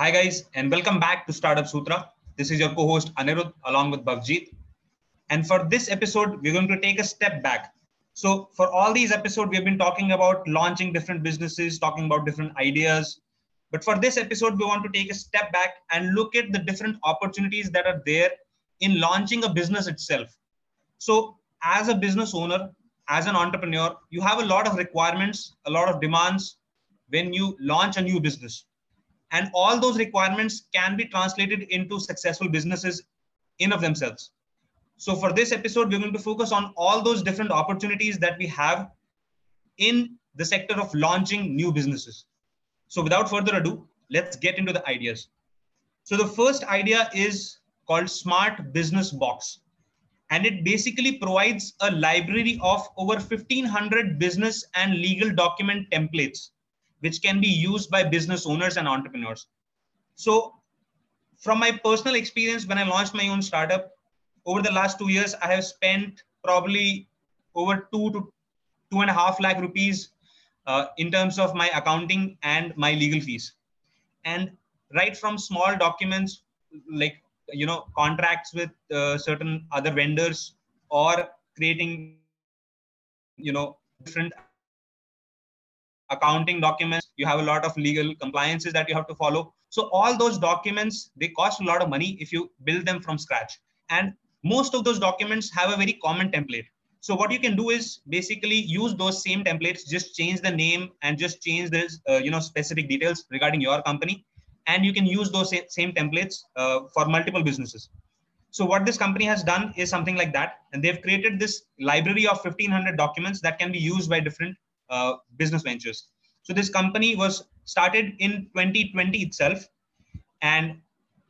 Hi guys, and welcome back to Startup Sutra. This is your co-host Anirudh along with Bhavjeet. And for this episode, we're going to take a step back. So for all these episodes, we've been talking about launching different businesses, talking about different ideas. But for this episode, we want to take a step back and look at the different opportunities that are there in launching a business itself. So as a business owner, as an entrepreneur, you have a lot of requirements, a lot of demands when you launch a new business. And all those requirements can be translated into successful businesses in of themselves. So for this episode, we're going to focus on all those different opportunities that we have in the sector of launching new businesses. So without further ado, let's get into the ideas. So the first idea is called Smart Business Box. And it basically provides a library of over 1500 business and legal document templates, which can be used by business owners and entrepreneurs. So from my personal experience, when I launched my own startup, over the last two years, I have spent probably over two to two and a half lakh rupees uh, in terms of my accounting and my legal fees. And right from small documents like you know contracts with uh, certain other vendors or creating you know different accounting documents you have a lot of legal compliances that you have to follow so all those documents they cost a lot of money if you build them from scratch and most of those documents have a very common template. So what you can do is basically use those same templates, just change the name and just change this, uh, you know, specific details regarding your company. And you can use those same templates uh, for multiple businesses. So what this company has done is something like that. And they've created this library of 1500 documents that can be used by different uh, business ventures. So this company was started in 2020 itself. And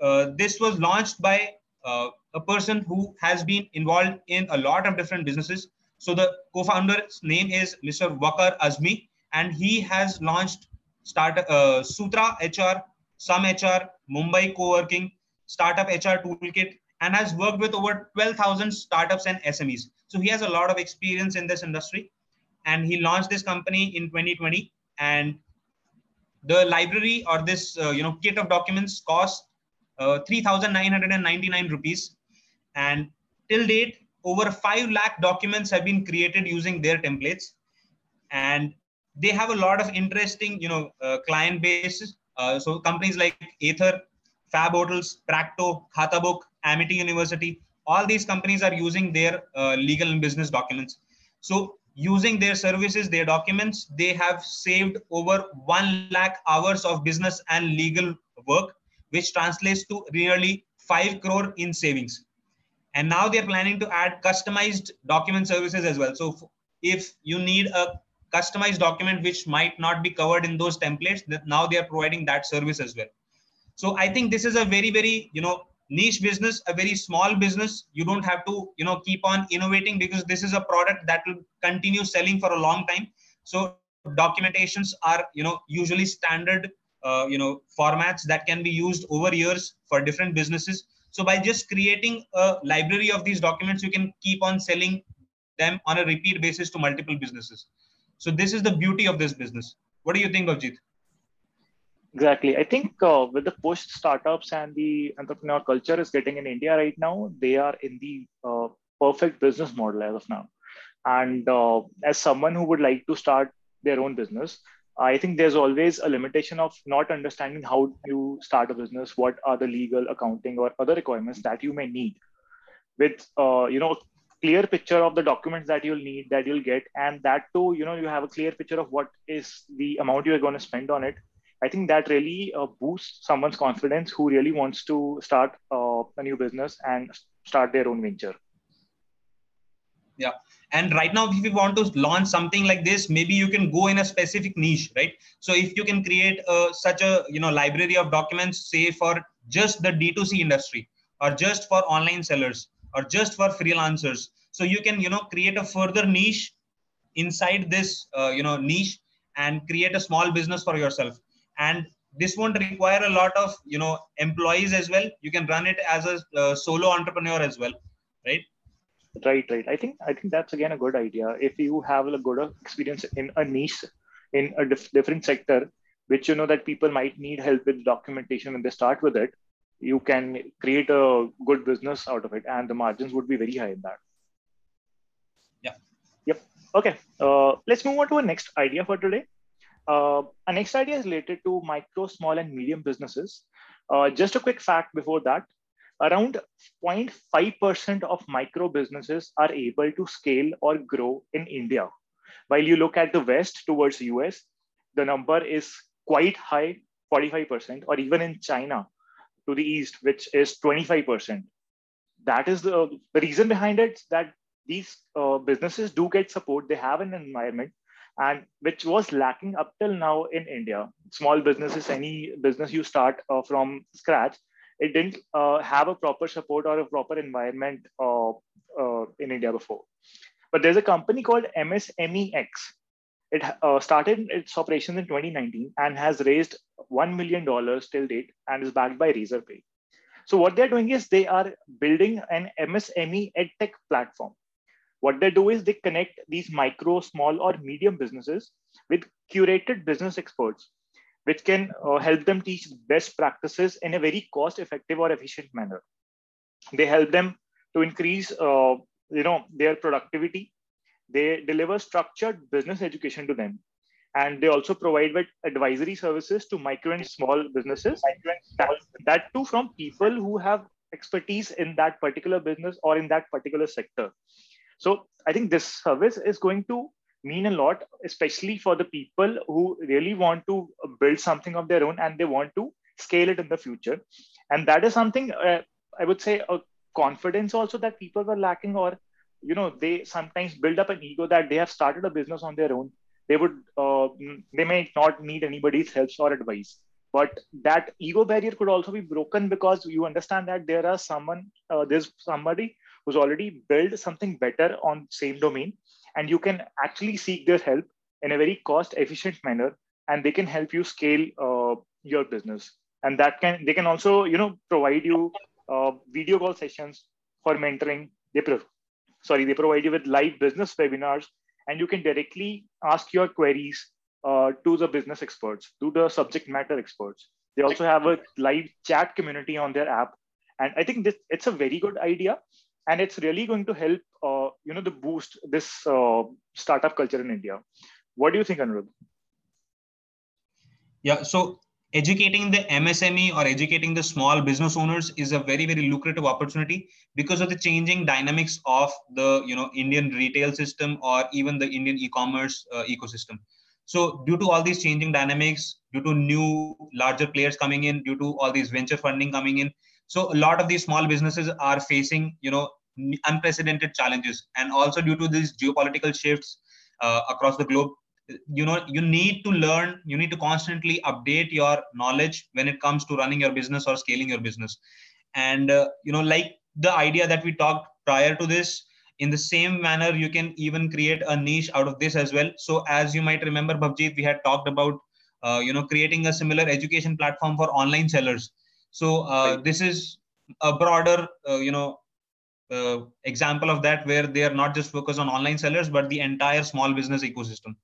uh, this was launched by uh, a person who has been involved in a lot of different businesses. So the co-founder's name is Mr. Waqar Azmi, and he has launched start uh, Sutra HR, Some HR, Mumbai Co-working, Startup HR Toolkit, and has worked with over 12,000 startups and SMEs. So he has a lot of experience in this industry, and he launched this company in 2020. And the library or this uh, you know kit of documents cost uh, 3,999 rupees and till date, over 5 lakh documents have been created using their templates. And they have a lot of interesting, you know, uh, client bases. Uh, so companies like Ather, Fab Hotels, Practo, Khatabook, Amity University, all these companies are using their uh, legal and business documents. So using their services, their documents, they have saved over 1 lakh hours of business and legal work, which translates to nearly 5 crore in savings. And now they're planning to add customized document services as well. So if you need a customized document which might not be covered in those templates now they are providing that service as well. So i think this is a very very you know niche business a very small business you don't have to you know keep on innovating because this is a product that will continue selling for a long time so documentations are you know usually standard uh, you know formats that can be used over years for different businesses so by just creating a library of these documents, you can keep on selling them on a repeat basis to multiple businesses. So this is the beauty of this business. What do you think, Bhavjeet? Exactly. I think uh, with the push startups and the entrepreneur culture is getting in India right now, they are in the uh, perfect business model as of now. And uh, as someone who would like to start their own business, I think there's always a limitation of not understanding how you start a business, what are the legal, accounting, or other requirements that you may need. With uh, you know clear picture of the documents that you'll need, that you'll get, and that too, you know, you have a clear picture of what is the amount you are going to spend on it. I think that really uh, boosts someone's confidence who really wants to start uh, a new business and start their own venture. Yeah. And right now if you want to launch something like this maybe you can go in a specific niche right? So if you can create a, such a you know library of documents say for just the d2c industry or just for online sellers or just for freelancers so you can you know create a further niche inside this uh, you know niche and create a small business for yourself and this won't require a lot of you know employees as well you can run it as a uh, solo entrepreneur as well right right right i think i think that's again a good idea if you have a good experience in a niche in a dif- different sector which you know that people might need help with documentation and they start with it, you can create a good business out of it, and the margins would be very high in that. Yeah. Yep. Okay. Uh, let's move on to our next idea for today. Uh, our next idea is related to micro, small, and medium businesses. Uh, just a quick fact before that around 0.5% of micro businesses are able to scale or grow in India. While you look at the West towards US, the number is quite high, 45%, or even in China to the East, which is 25%. That is the, the reason behind it that these uh, businesses do get support. They have an environment and which was lacking up till now in India. Small businesses, any business you start uh, from scratch, it didn't uh, have a proper support or a proper environment uh, uh, in India before. But there's a company called MSMEX. It uh, started its operations in 2019 and has raised $1 million till date and is backed by Razorpay. So what they're doing is they are building an MSME EdTech platform. What they do is they connect these micro, small, or medium businesses with curated business experts which can uh, help them teach best practices in a very cost effective or efficient manner. They help them to increase uh, you know their productivity. They deliver structured business education to them. And they also provide with advisory services to micro and small businesses. That, that too from people who have expertise in that particular business or in that particular sector so i think this service is going to mean a lot, especially for the people who really want to build something of their own and they want to scale it in the future. And that is something uh, I would say a confidence also that people were lacking, or you know, they sometimes build up an ego that they have started a business on their own. They would, uh, they may not need anybody's help or advice. But that ego barrier could also be broken because you understand that there are someone, uh, there's somebody who's already built something better on same domain and you can actually seek their help in a very cost efficient manner and they can help you scale uh, your business. And that can they can also you know provide you uh, video call sessions for mentoring. They pro- sorry they provide you with live business webinars and you can directly ask your queries uh, to the business experts to the subject matter experts. They also have a live chat community on their app. And i think this it's a very good idea and it's really going to help uh, you know the boost this uh, startup culture in india what do you think Anirudh? yeah so educating the msme or educating the small business owners is a very very lucrative opportunity because of the changing dynamics of the you know indian retail system or even the indian e-commerce uh, ecosystem so due to all these changing dynamics due to new larger players coming in due to all these venture funding coming in so a lot of these small businesses are facing you know unprecedented challenges. And also due to these geopolitical shifts uh, across the globe you know you need to learn you need to constantly update your knowledge when it comes to running your business or scaling your business. And uh, you know like the idea that we talked prior to this in the same manner you can even create a niche out of this as well. So as you might remember Bhavjeet, we had talked about uh, you know creating a similar education platform for online sellers so uh, this is a broader, uh, you know, uh, example of that where they are not just focused on online sellers, but the entire small business ecosystem.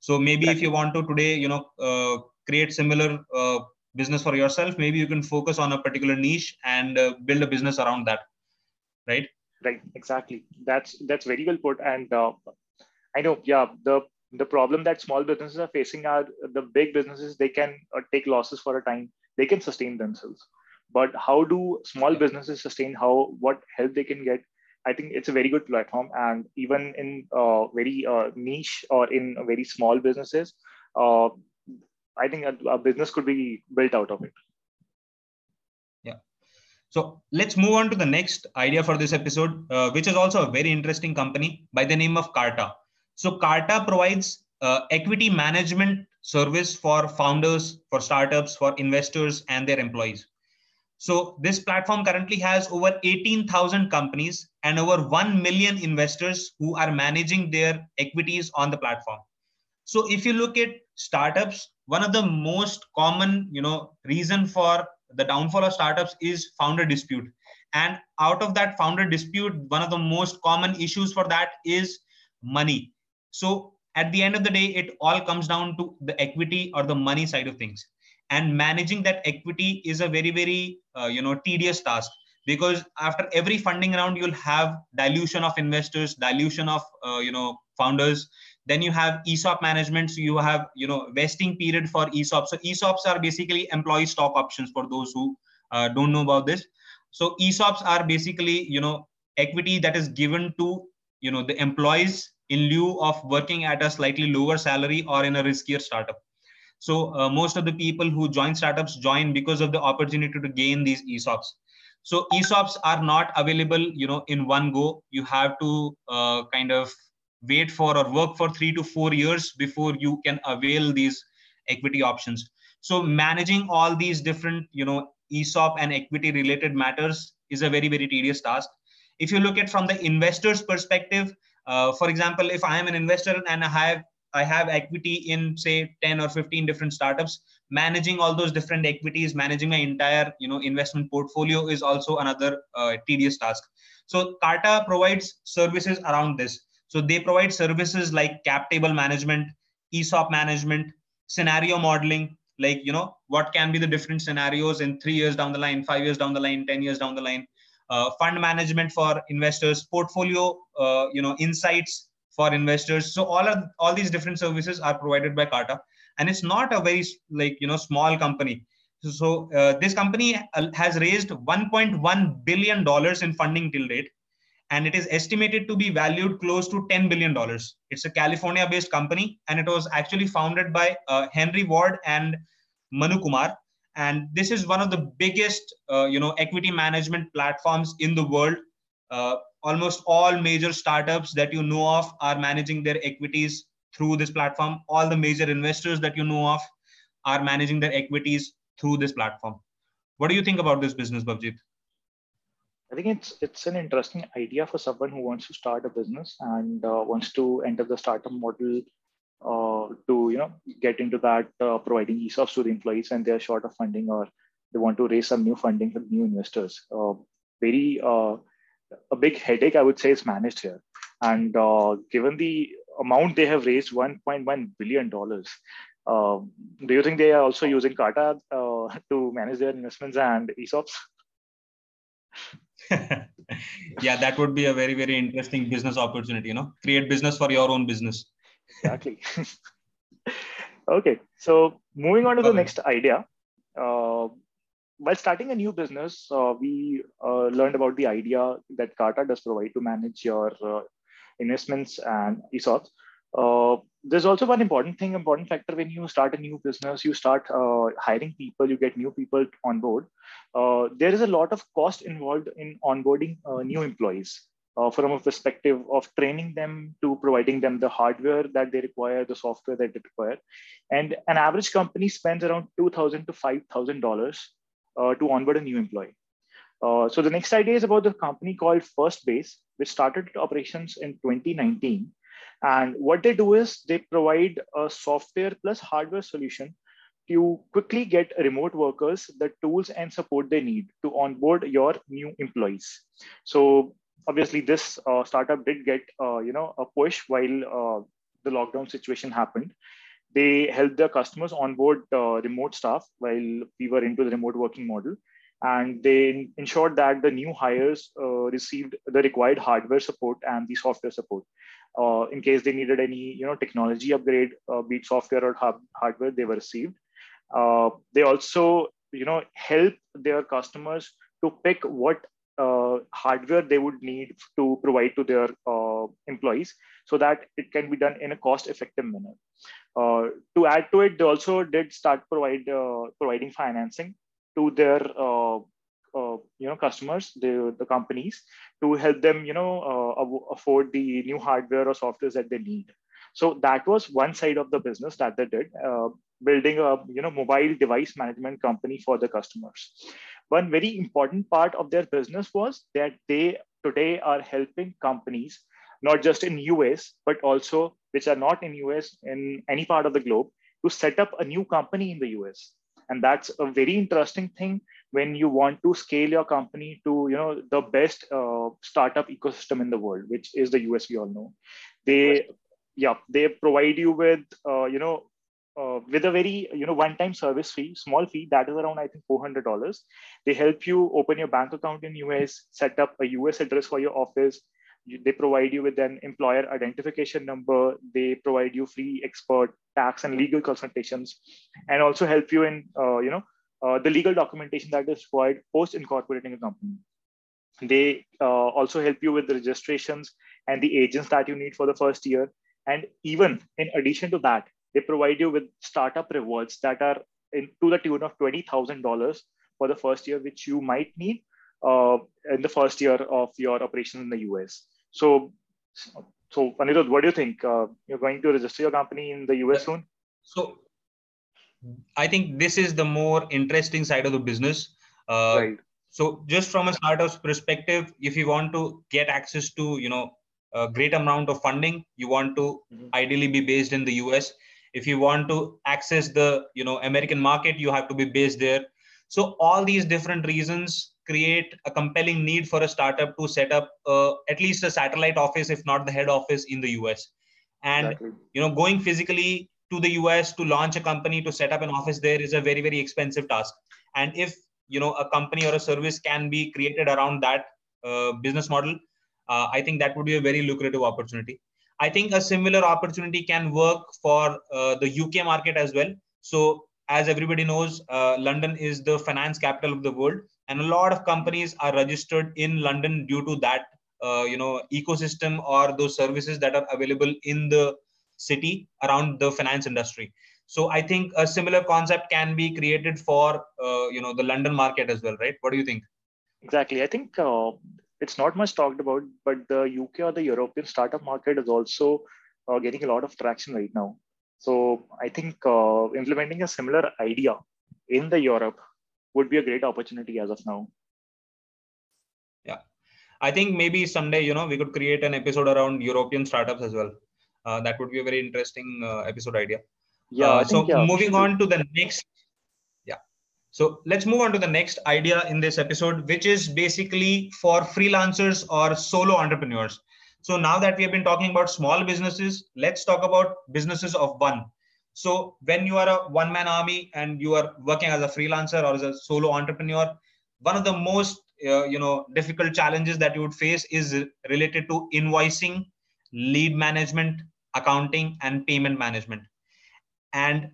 So maybe exactly. if you want to today, you know, uh, create similar uh, business for yourself, maybe you can focus on a particular niche and uh, build a business around that, right? Right. Exactly. That's that's very well put. And I know, yeah, the the problem that small businesses are facing are the big businesses. They can take losses for a time. They can sustain themselves but how do small businesses sustain? How what help they can get? I think it's a very good platform. And even in uh, very uh, niche or in very small businesses uh, i think a, a, business could be built out of it. Yeah. So let's move on to the next idea for this episode uh, which is also a very interesting company by the name of carta. So carta provides uh, equity management service for founders for startups for investors and their employees so this platform currently has over 18,000 companies and over 1 million investors who are managing their equities on the platform. So if you look at startups, one of the most common, you know, reason for the downfall of startups is founder dispute. And out of that founder dispute, one of the most common issues for that is money. So at the end of the day it all comes down to the equity or the money side of things and managing that equity is a very very uh, you know tedious task. Because after every funding round you'll have dilution of investors dilution of uh, you know founders. Then you have esop management. So you have you know vesting period for esop. So esops are basically employee stock options for those who uh, don't know about this. So esops are basically you know equity that is given to you know the employees in lieu of working at a slightly lower salary or in a riskier startup so uh, most of the people who join startups join because of the opportunity to gain these esops so esops are not available you know in one go. You have to uh, kind of wait for or work for three to four years before you can avail these equity options. So managing all these different you know esop and equity related matters is a very very tedious task. If you look at from the investor's perspective uh, for example if i am an investor and i have i have equity in say 10 or 15 different startups. Managing all those different equities managing my entire you know investment portfolio is also another uh, tedious task. So carta provides services around this. So they provide services like cap table management, ESOP management, scenario modeling, like you know what can be the different scenarios in three years down the line, five years down the line, ten years down the line. Uh, fund management for investors, portfolio, uh, you know, insights for investors. So all of all these different services are provided by Carta, and it's not a very like you know small company. So uh, this company uh, has raised 1.1 billion dollars in funding till date, and it is estimated to be valued close to $10 billion. It's a California based company, and it was actually founded by uh, Henry Ward and Manu Kumar. And this is one of the biggest, uh, you know, equity management platforms in the world. Almost all major startups that you know of are managing their equities through this platform. All the major investors that you know of are managing their equities through this platform. What do you think about this business, Bhavjeet? I think it's it's an interesting idea for someone who wants to start a business and uh, wants to enter the startup model uh, to you know get into that uh, providing ESOPs to the employees and they're short of funding or they want to raise some new funding for new investors. Uh, very uh, a big headache, I would say, is managed here. And uh, given the amount they have raised, 1.1 billion dollars. do you think they are also using Carta to manage their investments and ESOPs? yeah that would be a very very interesting business opportunity you know create business for your own business exactly okay so moving on to the next idea uh, while starting a new business uh, we uh, learned about the idea that Carta does provide to manage your uh, investments and esops uh, there's also one important thing, important factor when you start a new business, you start uh, hiring people, you get new people on board. Uh, there is a lot of cost involved in onboarding new employees from a perspective of training them to providing them the hardware that they require, the software that they require. And an average company spends around 2,000 to $5,000 uh, to onboard a new employee. Uh, so the next idea is about the company called Firstbase, which started operations in 2019 and what they do is they provide a software plus hardware solution to quickly get remote workers the tools and support they need to onboard your new employees. So obviously this uh, startup did get uh, you know a push while uh, the lockdown situation happened. They helped their customers onboard uh, remote staff while we were into the remote working model. And they ensured that the new hires uh, received the required hardware support and the software support. Uh, in case they needed any you know technology upgrade uh, be it software or hub, hardware they were received. Uh, they also you know help their customers to pick what uh, hardware they would need to provide to their uh, employees so that it can be done in a cost effective manner to add to it they also did start provide providing financing to their uh, you know customers the, the companies to help them you know uh, afford the new hardware or softwares that they need. So that was one side of the business that they did uh, building a you know mobile device management company for the customers. One very important part of their business was that they today are helping companies not just in us but also which are not in us in any part of the globe to set up a new company in the us and that's a very interesting thing when you want to scale your company to you know the best uh, startup ecosystem in the world which is the us we all know they yeah, they provide you with, uh, you know, uh, with a very you know one-time service fee, small fee that is around I think four hundred dollars. They help you open your bank account in US, set up a US address for your office. They provide you with an employer identification number. They provide you free expert tax and legal consultations, and also help you in uh, you know uh, the legal documentation that is required post incorporating a company. They uh, also help you with the registrations and the agents that you need for the first year. And even in addition to that, they provide you with startup rewards that are in, to the tune of $20,000 for the first year, which you might need uh, in the first year of your operations in the US. So, so Anirudh, what do you think? Uh, you're going to register your company in the US soon? So, I think this is the more interesting side of the business. Uh, right. So, just from a startup's perspective, if you want to get access to, you know, a great amount of funding, you want to mm-hmm. ideally be based in the US if you want to access the you know american market you have to be based there so all these different reasons create a compelling need for a startup to set up uh, at least a satellite office if not the head office in the us and exactly. you know going physically to the us to launch a company to set up an office there is a very very expensive task and if you know a company or a service can be created around that uh, business model uh, i think that would be a very lucrative opportunity I think a similar opportunity can work for uh, the UK market as well. So, as everybody knows, uh, London is the finance capital of the world, and a lot of companies are registered in London due to that, uh, you know, ecosystem or those services that are available in the city around the finance industry. So, I think a similar concept can be created for, uh, you know, the London market as well, right? What do you think? Exactly. I think uh, it's not much talked about, but the UK or the European startup market is also uh, getting a lot of traction right now. So I think uh, implementing a similar idea in the Europe would be a great opportunity as of now. Yeah, I think maybe someday you know we could create an episode around European startups as well. Uh, that would be a very interesting uh, episode idea. Yeah. Uh, so yeah, moving on to the next Yeah. so let's move on to the next idea in this episode, which is basically for freelancers or solo entrepreneurs. So now that we have been talking about small businesses, let's talk about businesses of one. So when you are a one man army and you are working as a freelancer or as a solo entrepreneur, one of the most uh, you know difficult challenges that you would face is related to invoicing, lead management, accounting, and payment management. And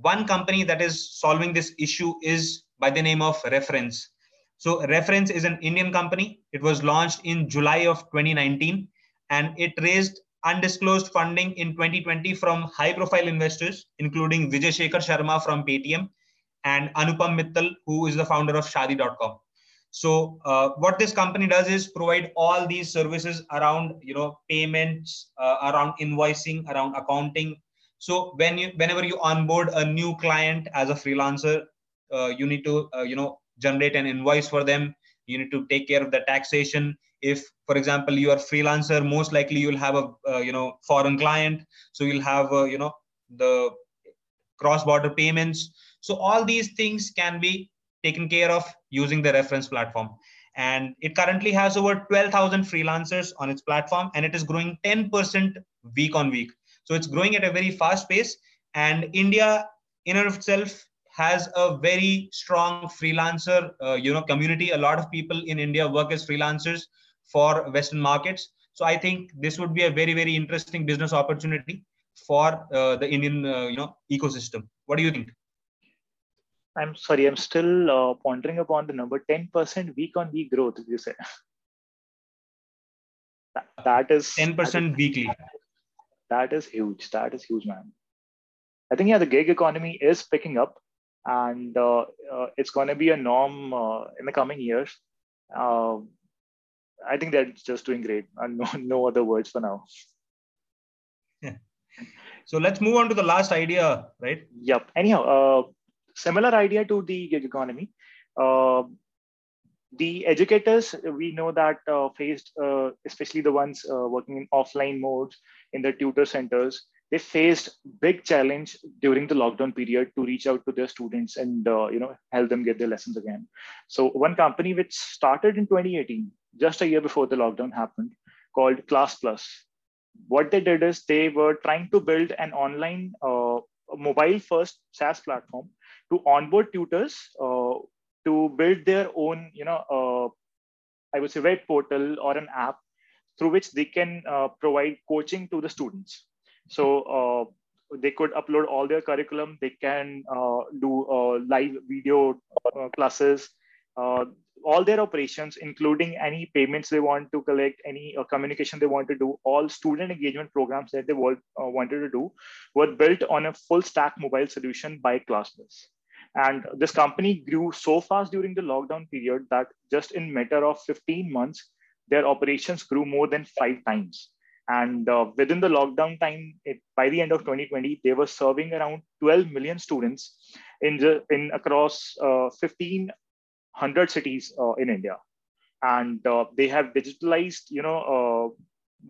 one company that is solving this issue is by the name of Refrens. So Refrens is an Indian company. It was launched in July of 2019 and it raised undisclosed funding in 2020 from high profile investors, including Vijay Shekhar Sharma from Paytm and Anupam Mittal, who is the founder of Shaadi.com. So uh, what this company does is provide all these services around, you know, payments, uh, around invoicing, around accounting, so when you whenever you onboard a new client as a freelancer uh, you need to uh, you know generate an invoice for them. You need to take care of the taxation if for example you are freelancer most likely you'll have a uh, you know foreign client. So you'll have uh, you know the cross border payments. So all these things can be taken care of using the Refrens platform. And it currently has over 12000 freelancers on its platform and it is growing 10% week on week. So it's growing at a very fast pace. And India, in and of itself, has a very strong freelancer, uh, you know, community. A lot of people in India work as freelancers for Western markets. So I think this would be a very, very interesting business opportunity for uh, the Indian, uh, you know, ecosystem. What do you think? I'm sorry, I'm still uh, pondering upon the number 10% week on week growth, you say. that, that is 10% weekly that is huge. That is huge, man. I think yeah, the gig economy is picking up, and uh, uh, it's going to be a norm uh, in the coming years. I think they're just doing great, and no, no other words for now. Yeah. So let's move on to the last idea, right? Yep. Anyhow, uh, similar idea to the gig economy. Uh, the educators we know that uh, faced uh, especially the ones uh, working in offline modes in the tutor centers they faced big challenge during the lockdown period to reach out to their students and uh, you know help them get their lessons again so one company which started in 2018 just a year before the lockdown happened called Classplus what they did is they were trying to build an online uh, mobile first SaaS platform to onboard tutors uh, to build their own, you know, uh, I would say web portal or an app through which they can uh, provide coaching to the students. So uh, they could upload all their curriculum. They can uh, do live video classes all their operations, including any payments they want to collect, any uh, communication they want to do, all student engagement programs that they want, uh, wanted to do were built on a full stack mobile solution by Classplus. And this company grew so fast during the lockdown period that just in matter of 15 months, their operations grew more than five times. And uh, within the lockdown time, it, by the end of 2020, they were serving around 12 million students in, the, in across uh, 15 100 cities uh, in India. And uh, they have digitalized, you know, uh,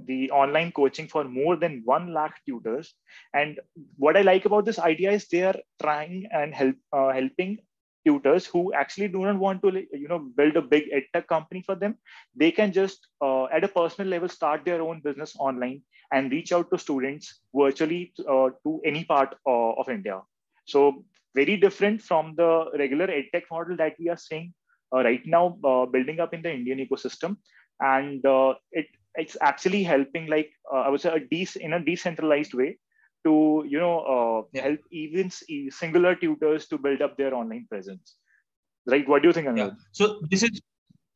the online coaching for more than 1 lakh tutors. And what I like about this idea is they are trying and help, helping tutors who actually do not want to you know build a big edtech company for them they can just uh, at a personal level start their own business online and reach out to students virtually uh, to any part uh, of india so very different from the regular edtech model that we are seeing uh, right now uh, building up in the Indian ecosystem. And uh, it it's actually helping like uh, I would say a de- in a decentralized way to you know uh, yeah. help even singular tutors to build up their online presence. Right? What do you think? Anirudh? Yeah. So this is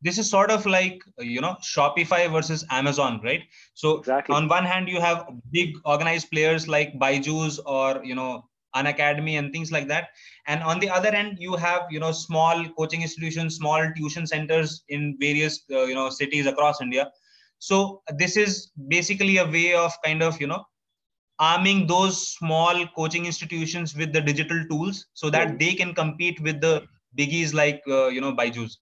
this is sort of like you know Shopify versus Amazon, right? So exactly. on one hand, you have big organized players like Byju's or you know Unacademy and things like that. And on the other end you have you know small coaching institutions small tuition centers in various uh, you know cities across india. So this is basically a way of kind of you know arming those small coaching institutions with the digital tools so that they can compete with the biggies like uh, you know Byju's